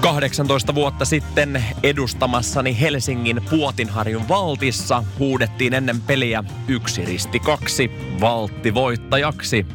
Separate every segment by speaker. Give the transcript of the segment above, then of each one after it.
Speaker 1: 18 vuotta sitten edustamassani Helsingin Puotinharjun valtissa huudettiin ennen peliä yksi risti kaksi valtti voittajaksi.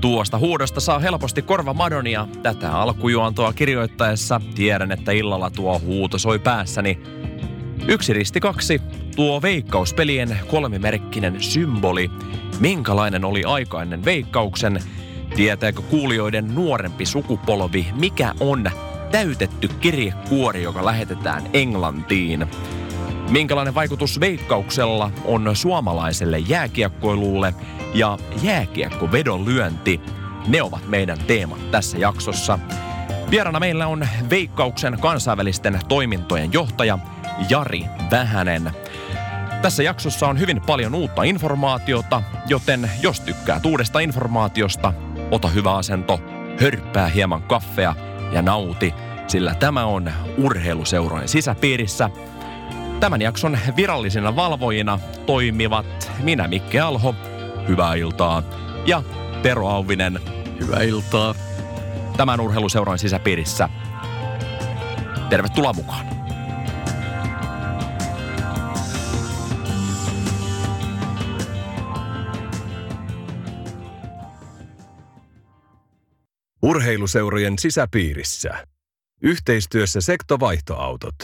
Speaker 1: Tuosta huudosta saa helposti korva Madonia. Tätä alkujuontoa kirjoittaessa tiedän, että illalla tuo huuto soi päässäni. Yksi risti kaksi, tuo veikkauspelien kolmimerkkinen symboli. Minkälainen oli aika ennen veikkauksen? Tietääkö kuulijoiden nuorempi sukupolvi, mikä on täytetty kirjekuori, joka lähetetään Englantiin. Minkälainen vaikutus veikkauksella on suomalaiselle jääkiekkoilulle ja jääkiekkovedon lyönti? Ne ovat meidän teemat tässä jaksossa. Vierana meillä on Veikkauksen kansainvälisten toimintojen johtaja Jari Vähänen. Tässä jaksossa on hyvin paljon uutta informaatiota, joten jos tykkää uudesta informaatiosta, ota hyvä asento, hörppää hieman kaffea – ja nauti, sillä tämä on urheiluseurojen sisäpiirissä. Tämän jakson virallisina valvojina toimivat minä Mikke Alho, hyvää iltaa, ja Tero Auvinen,
Speaker 2: hyvää iltaa.
Speaker 1: Tämän urheiluseuran sisäpiirissä. Tervetuloa mukaan.
Speaker 3: Urheiluseurojen sisäpiirissä. Yhteistyössä sektovaihtoautot.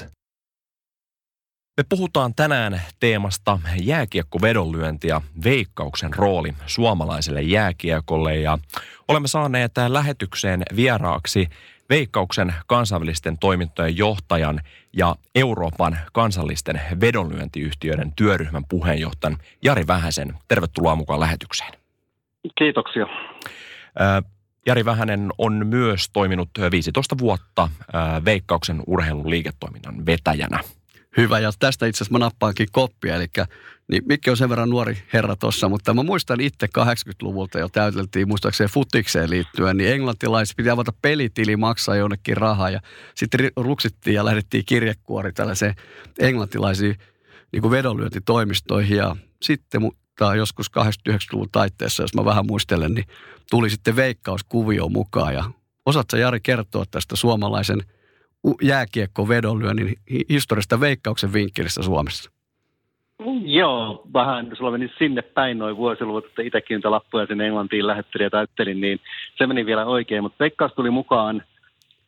Speaker 1: Me puhutaan tänään teemasta jääkiekkovedonlyönti ja veikkauksen rooli suomalaiselle jääkiekolle. Ja olemme saaneet lähetykseen vieraaksi Veikkauksen kansainvälisten toimintojen johtajan ja Euroopan kansallisten vedonlyöntiyhtiöiden työryhmän puheenjohtajan Jari Vähäsen. Tervetuloa mukaan lähetykseen.
Speaker 4: Kiitoksia.
Speaker 1: Jari Vähänen on myös toiminut 15 vuotta Veikkauksen urheilun liiketoiminnan vetäjänä.
Speaker 2: Hyvä, ja tästä itse asiassa mä nappaankin koppia, eli niin Mikki on sen verran nuori herra tuossa, mutta mä muistan itse 80-luvulta jo täyteltiin, muistaakseni futikseen liittyen, niin englantilaiset piti avata pelitili, maksaa jonnekin rahaa, ja sitten ruksittiin ja lähdettiin kirjekuori tällaiseen englantilaisiin niin kuin vedonlyöntitoimistoihin, ja sitten mutta joskus 89-luvun taitteessa, jos mä vähän muistelen, niin tuli sitten veikkauskuvio mukaan. Ja osaatko Jari kertoa tästä suomalaisen jääkiekko vedonlyönnin historiasta veikkauksen vinkkelistä Suomessa?
Speaker 4: Joo, vähän sulla meni sinne päin noin vuosiluvut, että itsekin niitä lappuja sinne Englantiin lähettelin ja täyttelin, niin se meni vielä oikein. Mutta Veikkaus tuli mukaan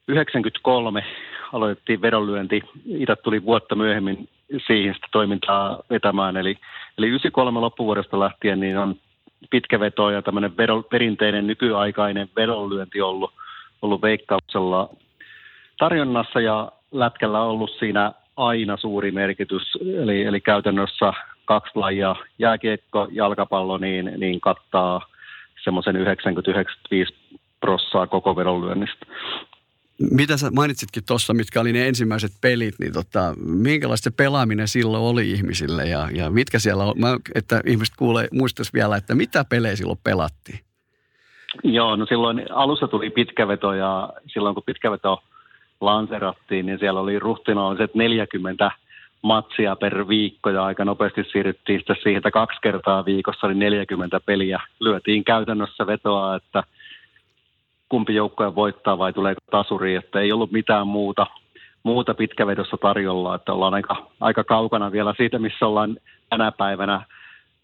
Speaker 4: 93, aloitettiin vedonlyönti. Itä tuli vuotta myöhemmin siihen sitä toimintaa vetämään. Eli, eli 93 loppuvuodesta lähtien niin on pitkä veto ja tämmöinen perinteinen nykyaikainen vedonlyönti ollut, ollut veikkauksella tarjonnassa ja lätkällä on ollut siinä aina suuri merkitys. Eli, eli käytännössä kaksi lajia, jääkiekko, jalkapallo, niin, niin kattaa semmoisen 90-95 prossaa koko vedonlyönnistä.
Speaker 2: Mitä sä mainitsitkin tuossa, mitkä oli ne ensimmäiset pelit, niin tota, minkälaista se pelaaminen silloin oli ihmisille ja, ja mitkä siellä on, mä, että ihmiset kuulee, muistaisi vielä, että mitä pelejä silloin pelattiin?
Speaker 4: Joo, no silloin alussa tuli pitkäveto ja silloin kun pitkäveto lanserattiin, niin siellä oli ruhtinaalliset 40 matsia per viikko ja aika nopeasti siirryttiin sitten siihen, että kaksi kertaa viikossa oli 40 peliä. Lyötiin käytännössä vetoa, että – kumpi joukkue voittaa vai tuleeko tasuri, että ei ollut mitään muuta, muuta pitkävedossa tarjolla, että ollaan aika, aika kaukana vielä siitä, missä ollaan tänä päivänä.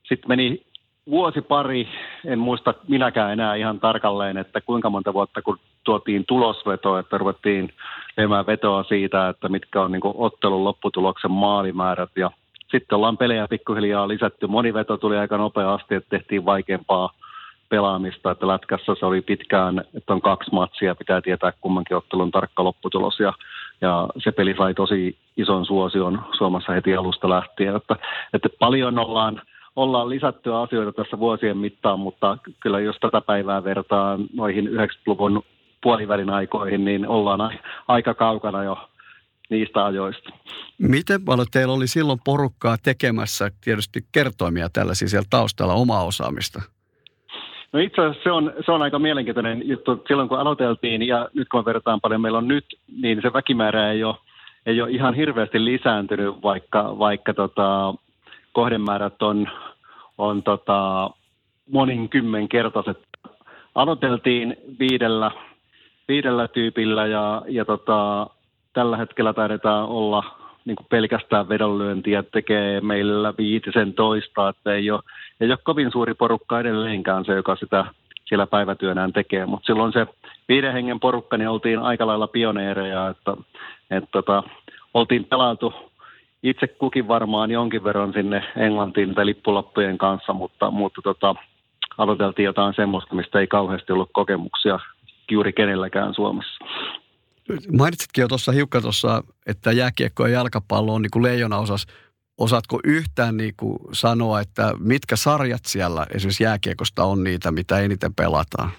Speaker 4: Sitten meni vuosi pari, en muista minäkään enää ihan tarkalleen, että kuinka monta vuotta, kun tuotiin tulosveto, että ruvettiin tekemään vetoa siitä, että mitkä on niin ottelun lopputuloksen maalimäärät ja sitten ollaan pelejä pikkuhiljaa lisätty. Moni veto tuli aika nopeasti, että tehtiin vaikeampaa pelaamista, että lätkässä se oli pitkään, että on kaksi matsia, pitää tietää kummankin ottelun tarkka lopputulos ja, ja se peli sai tosi ison suosion Suomessa heti alusta lähtien, että, että paljon ollaan, ollaan lisätty asioita tässä vuosien mittaan, mutta kyllä jos tätä päivää vertaa noihin 90-luvun puolivälin aikoihin, niin ollaan aika kaukana jo niistä ajoista.
Speaker 2: Miten paljon teillä oli silloin porukkaa tekemässä tietysti kertoimia tällaisia siellä taustalla omaa osaamista?
Speaker 4: No itse asiassa se on, se on aika mielenkiintoinen juttu. Silloin kun aloiteltiin ja nyt kun verrataan paljon meillä on nyt, niin se väkimäärä ei ole, ei ole ihan hirveästi lisääntynyt, vaikka, vaikka tota, kohdemäärät on, on tota, monikymmenkertaiset. Aloiteltiin viidellä, viidellä tyypillä ja, ja tota, tällä hetkellä taidetaan olla niin kuin pelkästään vedonlyöntiä tekee meillä viitisen toista, että ei ole, ei ole kovin suuri porukka edelleenkään se, joka sitä siellä päivätyönään tekee, mutta silloin se viiden hengen porukka, niin oltiin aika lailla pioneereja, että, että tota, oltiin pelattu itse kukin varmaan jonkin verran sinne Englantiin tai lippulappujen kanssa, mutta, mutta tota, aloiteltiin jotain semmoista, mistä ei kauheasti ollut kokemuksia juuri kenelläkään Suomessa.
Speaker 2: Mainitsitkin jo tuossa hiukka tuossa, että jääkiekko ja jalkapallo on niin kuin leijona osas. Osaatko yhtään niin kuin sanoa, että mitkä sarjat siellä esimerkiksi jääkiekosta on niitä, mitä eniten pelataan?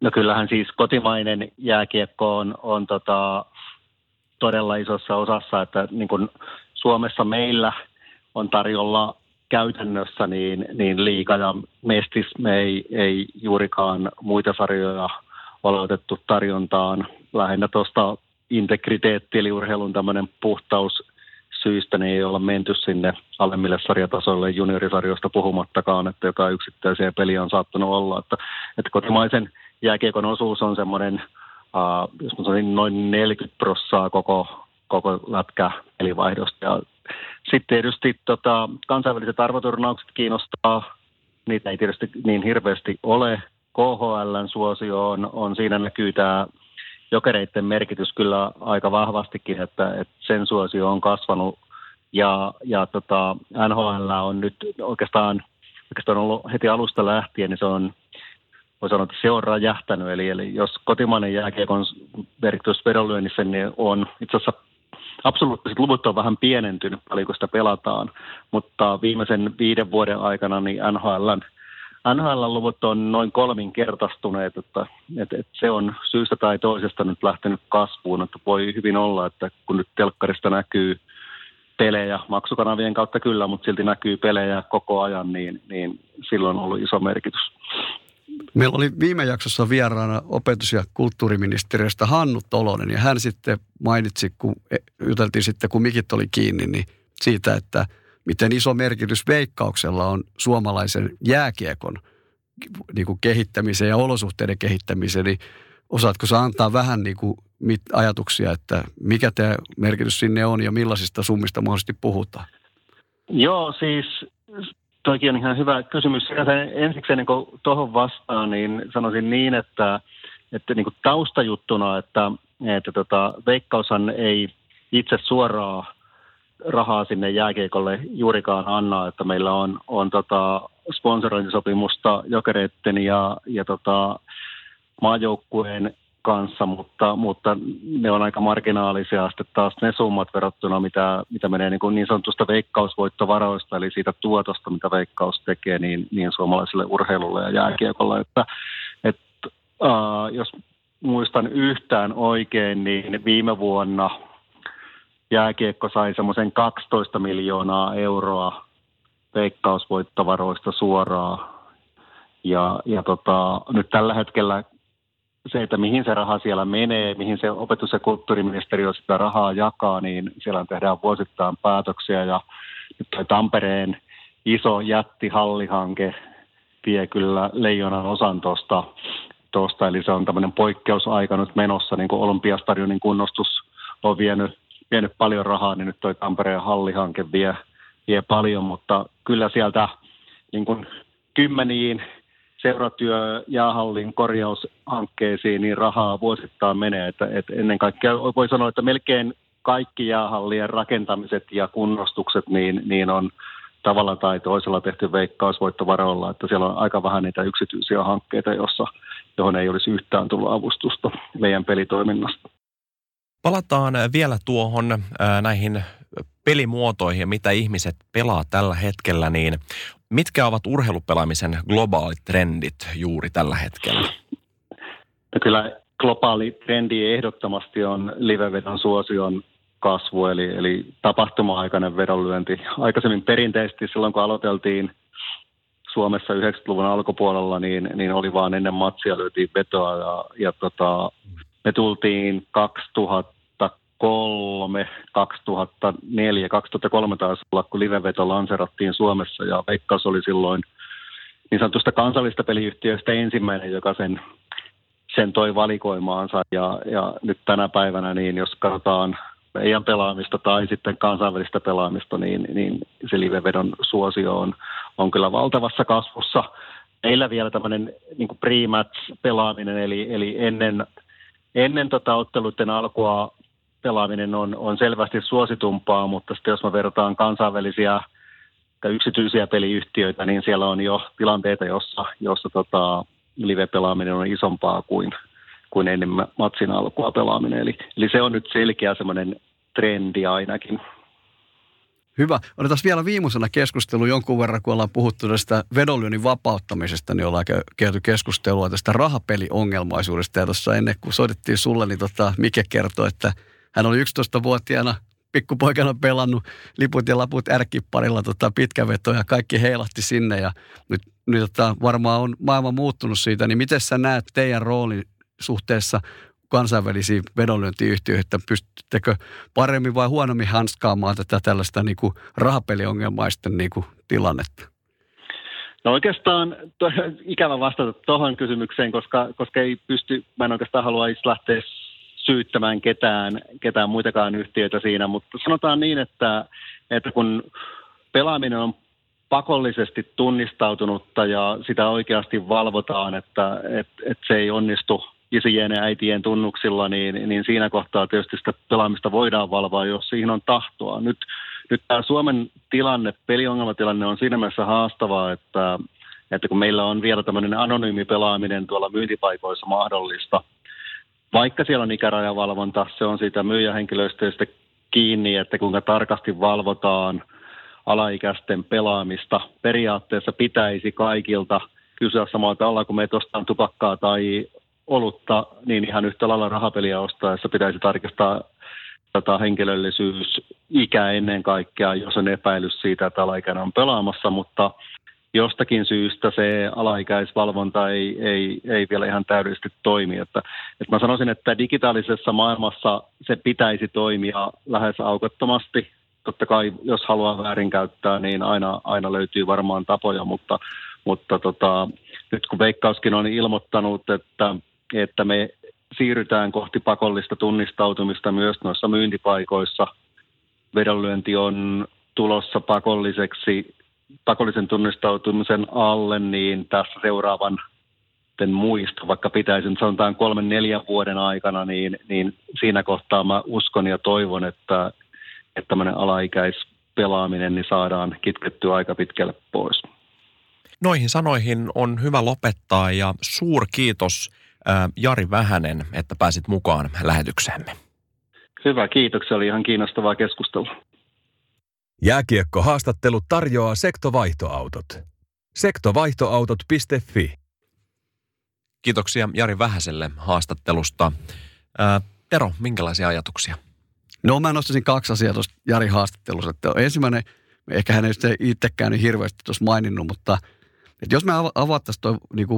Speaker 4: No kyllähän siis kotimainen jääkiekko on, on tota, todella isossa osassa, että niin kuin Suomessa meillä on tarjolla käytännössä niin, niin liika ja mestis me ei, ei juurikaan muita sarjoja ole otettu tarjontaan lähinnä tuosta integriteetti eli urheilun tämmöinen puhtaus syistä niin ei olla menty sinne alemmille sarjatasoille juniorisarjoista puhumattakaan, että jotain yksittäisiä peliä on saattanut olla. Että, että kotimaisen jääkiekon osuus on semmoinen, uh, jos mä sanoin, noin 40 prossaa koko, koko lätkä pelivaihdosta. Ja sitten tietysti tota, kansainväliset arvoturnaukset kiinnostaa, niitä ei tietysti niin hirveästi ole. KHLn suosio on, on siinä näkyy tämä jokereiden merkitys kyllä aika vahvastikin, että, että sen suosio on kasvanut ja, ja tota, NHL on nyt oikeastaan, oikeastaan ollut heti alusta lähtien, niin se on, voi sanoa, että se on räjähtänyt. Eli, eli jos kotimainen jääkiekon merkitys vedonlyönnissä, niin on itse asiassa absoluuttiset luvut on vähän pienentynyt paljon, kun sitä pelataan, mutta viimeisen viiden vuoden aikana niin NHLn NHL-luvut on noin kolminkertaistuneet, että, että, että se on syystä tai toisesta nyt lähtenyt kasvuun, että voi hyvin olla, että kun nyt telkkarista näkyy pelejä, maksukanavien kautta kyllä, mutta silti näkyy pelejä koko ajan, niin, niin silloin on ollut iso merkitys.
Speaker 2: Meillä oli viime jaksossa vieraana opetus- ja kulttuuriministeriöstä Hannu Tolonen, ja hän sitten mainitsi, kun e, juteltiin sitten, kun mikit oli kiinni, niin siitä, että – miten iso merkitys veikkauksella on suomalaisen jääkiekon niin kuin kehittämiseen ja olosuhteiden kehittämiseen, niin osaatko sä antaa vähän niin kuin mit, ajatuksia, että mikä tämä merkitys sinne on ja millaisista summista mahdollisesti puhutaan?
Speaker 4: Joo, siis toikin on ihan hyvä kysymys. Ensiksi ennen kuin tuohon vastaan, niin sanoisin niin, että, että niin kuin taustajuttuna, että, että tota, Veikkaushan ei itse suoraan rahaa sinne jääkiekolle juurikaan anna, että meillä on, on tota sponsorointisopimusta jokereitten ja, ja tota maajoukkueen kanssa, mutta, mutta ne on aika marginaalisia sitten taas ne summat verrattuna, mitä, mitä menee niin, kuin niin sanotusta veikkausvoittovaroista, eli siitä tuotosta, mitä veikkaus tekee niin, niin suomalaiselle urheilulle ja jääkiekolle. Että, et, uh, jos muistan yhtään oikein, niin viime vuonna – jääkiekko sai semmoisen 12 miljoonaa euroa veikkausvoittovaroista suoraan. Ja, ja tota, nyt tällä hetkellä se, että mihin se raha siellä menee, mihin se opetus- ja kulttuuriministeriö sitä rahaa jakaa, niin siellä tehdään vuosittain päätöksiä ja nyt toi Tampereen iso jättihallihanke vie kyllä leijonan osan tuosta, tosta, eli se on tämmöinen poikkeusaika nyt menossa, niin kuin Olympiastadionin kunnostus on vienyt vienyt paljon rahaa, niin nyt toi Tampereen hallihanke vie, vie paljon, mutta kyllä sieltä niin kuin kymmeniin seuratyö jäähallin korjaushankkeisiin niin rahaa vuosittain menee. Että, että ennen kaikkea voi sanoa, että melkein kaikki jäähallien rakentamiset ja kunnostukset niin, niin on tavalla tai toisella tehty veikkausvoittovaroilla, että siellä on aika vähän niitä yksityisiä hankkeita, jossa, johon ei olisi yhtään tullut avustusta meidän pelitoiminnasta.
Speaker 1: Palataan vielä tuohon näihin pelimuotoihin, mitä ihmiset pelaa tällä hetkellä, niin Mitkä ovat urheilupelaamisen globaalit trendit juuri tällä hetkellä?
Speaker 4: No kyllä globaali trendi ehdottomasti on livevedon suosion kasvu, eli, eli tapahtuma-aikainen vedonlyönti. Aikaisemmin perinteisesti silloin, kun aloiteltiin Suomessa 90-luvun alkupuolella, niin, niin oli vaan ennen matsia löytiin vetoa ja, ja tota, me tultiin 2003, 2004, 2003 taisi olla, kun liveveto lanserattiin Suomessa ja Veikkaus oli silloin niin sanotusta kansallista peliyhtiöistä ensimmäinen, joka sen, sen toi valikoimaansa ja, ja nyt tänä päivänä, niin jos katsotaan meidän pelaamista tai sitten kansainvälistä pelaamista, niin, niin se livevedon suosio on, on kyllä valtavassa kasvussa. Meillä vielä tämmöinen niin pre-match-pelaaminen, eli, eli ennen, ennen tota otteluiden alkua pelaaminen on, on selvästi suositumpaa, mutta sitten jos me verrataan kansainvälisiä tai yksityisiä peliyhtiöitä, niin siellä on jo tilanteita, jossa, jossa tota, live-pelaaminen on isompaa kuin, kuin ennen matsin alkua pelaaminen. Eli, eli se on nyt selkeä semmoinen trendi ainakin.
Speaker 2: Hyvä. Otetaan vielä viimeisenä keskustelu jonkun verran, kun ollaan puhuttu tästä vedonlyönnin vapauttamisesta, niin ollaan käyty keskustelua tästä rahapeliongelmaisuudesta. Ja tuossa ennen kuin soitettiin sulle, niin tota, Mike kertoi, että hän oli 11-vuotiaana pikkupoikana pelannut liput ja laput ärkipparilla tota, pitkäveto ja kaikki heilahti sinne ja nyt, nyt tota, varmaan on maailma muuttunut siitä, niin miten sä näet teidän roolin suhteessa kansainvälisiin vedonlyöntiyhtiöihin, että pystyttekö paremmin vai huonommin hanskaamaan tätä tällaista niin kuin rahapeliongelmaisten niin kuin tilannetta?
Speaker 4: No oikeastaan to, ikävä vastata tuohon kysymykseen, koska, koska ei pysty, mä en oikeastaan halua lähteä syyttämään ketään, ketään muitakaan yhtiöitä siinä, mutta sanotaan niin, että, että kun pelaaminen on pakollisesti tunnistautunutta ja sitä oikeasti valvotaan, että, että, että se ei onnistu isien ja äitien tunnuksilla, niin, niin siinä kohtaa tietysti sitä pelaamista voidaan valvoa, jos siihen on tahtoa. Nyt, nyt tämä Suomen tilanne, peliongelmatilanne on siinä mielessä haastavaa, että, että kun meillä on vielä tämmöinen anonyymi pelaaminen tuolla myyntipaikoissa mahdollista, vaikka siellä on ikärajavalvonta, se on siitä myyjähenkilöstöistä kiinni, että kuinka tarkasti valvotaan alaikäisten pelaamista. Periaatteessa pitäisi kaikilta kysyä samalta tavalla, kun me ostaa tupakkaa tai olutta, niin ihan yhtä lailla rahapeliä ostaessa pitäisi tarkistaa tätä henkilöllisyys, ikä ennen kaikkea, jos on epäilys siitä, että alaikäinen on pelaamassa, mutta jostakin syystä se alaikäisvalvonta ei, ei, ei vielä ihan täydellisesti toimi. Että, että mä sanoisin, että digitaalisessa maailmassa se pitäisi toimia lähes aukottomasti. Totta kai, jos haluaa väärinkäyttää, niin aina, aina löytyy varmaan tapoja, mutta, mutta tota, nyt kun Veikkauskin on ilmoittanut, että että me siirrytään kohti pakollista tunnistautumista myös noissa myyntipaikoissa. Vedonlyönti on tulossa pakolliseksi, pakollisen tunnistautumisen alle, niin tässä seuraavan muista, vaikka pitäisin sanotaan kolmen neljän vuoden aikana, niin, niin siinä kohtaa mä uskon ja toivon, että, että tämmöinen alaikäispelaaminen niin saadaan kitkettyä aika pitkälle pois.
Speaker 1: Noihin sanoihin on hyvä lopettaa ja suurkiitos Jari Vähänen, että pääsit mukaan lähetykseemme.
Speaker 4: Hyvä, kiitoksia. Oli ihan kiinnostavaa keskustelua.
Speaker 3: Jääkiekko-haastattelu tarjoaa sektovaihtoautot. Sektovaihtoautot.fi
Speaker 1: Kiitoksia Jari Vähäselle haastattelusta. Ää, Tero, minkälaisia ajatuksia?
Speaker 2: No mä nostaisin kaksi asiaa tuosta Jari haastattelusta. Että ensimmäinen, ehkä hän ei itsekään niin hirveästi tuossa maininnut, mutta että jos me avattaisiin tuo niin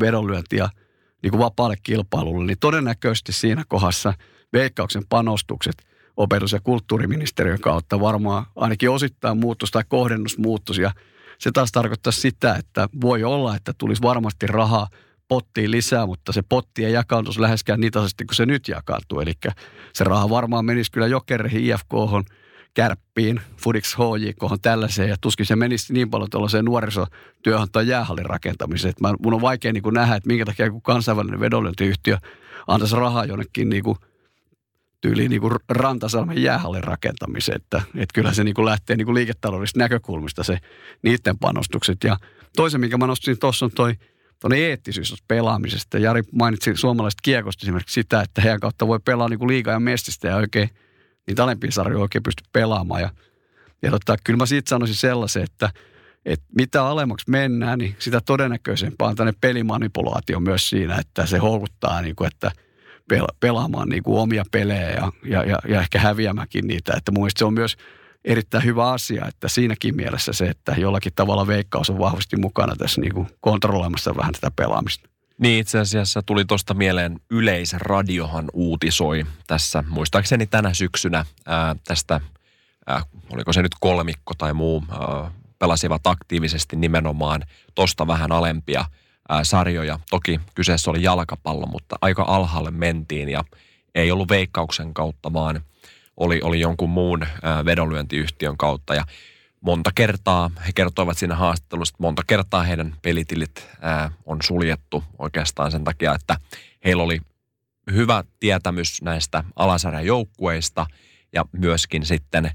Speaker 2: vedonlyönti ja – niin kuin vapaalle kilpailulle, niin todennäköisesti siinä kohdassa veikkauksen panostukset opetus- ja kulttuuriministeriön kautta varmaan ainakin osittain muuttus tai kohdennus muuttus. Ja se taas tarkoittaa sitä, että voi olla, että tulisi varmasti rahaa pottiin lisää, mutta se potti ei jakautuisi läheskään niin tasaisesti kuin se nyt jakautuu. Eli se raha varmaan menisi kyllä jokereihin, IFKhon, kärppiin, Fudix HJK tällaiseen, ja tuskin se menisi niin paljon tuollaiseen nuorisotyöhön tai jäähallin rakentamiseen. Että mun on vaikea niin kuin nähdä, että minkä takia kun kansainvälinen vedonlyöntiyhtiö antaisi rahaa jonnekin niin kuin tyyliin niin kuin Rantasalmen jäähallin rakentamiseen. Että, että kyllä se niin kuin lähtee niin kuin liiketaloudellisesta näkökulmista se niiden panostukset. Ja toisen, minkä mä nostin tuossa on toi tuonne eettisyys pelaamisesta. Jari mainitsi suomalaiset kiekosta esimerkiksi sitä, että heidän kautta voi pelaa niin kuin liigaa ja mestistä ja oikein – niitä alempia sarjoja oikein pysty pelaamaan. Ja, ja tota, kyllä mä siitä sanoisin sellaisen, että, että mitä alemmaksi mennään, niin sitä todennäköisempää on tänne pelimanipulaatio myös siinä, että se houkuttaa, niin kuin, että pelaamaan niin kuin omia pelejä ja, ja, ja, ja ehkä häviämäkin niitä. Että mun se on myös erittäin hyvä asia, että siinäkin mielessä se, että jollakin tavalla veikkaus on vahvasti mukana tässä niin kuin kontrolloimassa vähän tätä pelaamista.
Speaker 1: Niin itse asiassa tuli tuosta mieleen Yleisradiohan uutisoi tässä, muistaakseni tänä syksynä ää, tästä, ää, oliko se nyt kolmikko tai muu, ää, pelasivat aktiivisesti nimenomaan tosta vähän alempia ää, sarjoja. Toki kyseessä oli jalkapallo, mutta aika alhaalle mentiin ja ei ollut veikkauksen kautta, vaan oli, oli jonkun muun ää, vedonlyöntiyhtiön kautta. Ja monta kertaa, he kertoivat siinä haastattelussa, että monta kertaa heidän pelitilit ää, on suljettu oikeastaan sen takia, että heillä oli hyvä tietämys näistä alasarjan joukkueista ja myöskin sitten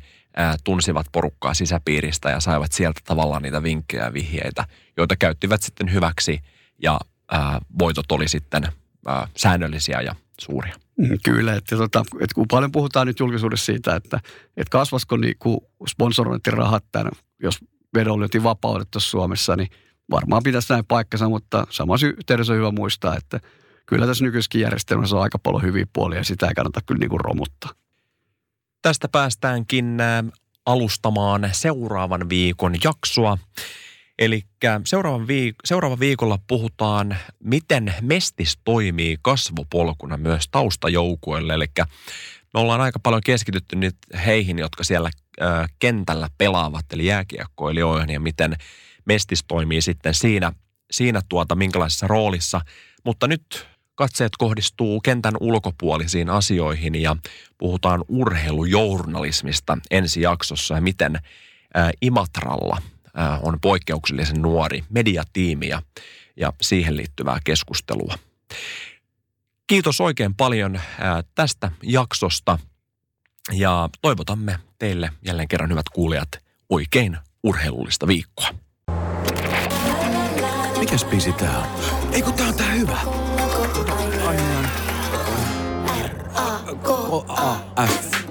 Speaker 1: tunsivat porukkaa sisäpiiristä ja saivat sieltä tavallaan niitä vinkkejä ja vihjeitä, joita käyttivät sitten hyväksi ja ää, voitot oli sitten ää, säännöllisiä ja suuria.
Speaker 2: Mm, kyllä, että, tota, että kun paljon puhutaan nyt julkisuudessa siitä, että, että kasvasko niinku sponsorointirahat tämän, jos vedonlyönti vapaudettaisiin Suomessa, niin varmaan pitäisi näin paikkansa, mutta samassa yhteydessä on hyvä muistaa, että kyllä tässä nykyisessäkin järjestelmässä on aika paljon hyviä puolia ja sitä ei kannata kyllä niinku romuttaa.
Speaker 1: Tästä päästäänkin alustamaan seuraavan viikon jaksoa. Eli seuraavan, viik- seuraavan viikolla puhutaan, miten Mestis toimii kasvupolkuna myös taustajoukuille. Eli me ollaan aika paljon keskitytty nyt heihin, jotka siellä äh, kentällä pelaavat, eli jääkiekkoilijoihin, ja miten Mestis toimii sitten siinä, siinä tuota, minkälaisessa roolissa. Mutta nyt katseet kohdistuu kentän ulkopuolisiin asioihin ja puhutaan urheilujournalismista ensi jaksossa ja miten Imatralla on poikkeuksellisen nuori mediatiimi ja, ja siihen liittyvää keskustelua. Kiitos oikein paljon ää, tästä jaksosta ja toivotamme teille jälleen kerran hyvät kuulijat oikein urheilullista viikkoa.
Speaker 3: Mikäs biisi tää on? Ei kun tää on tää hyvä.
Speaker 5: R-A-K-A-F.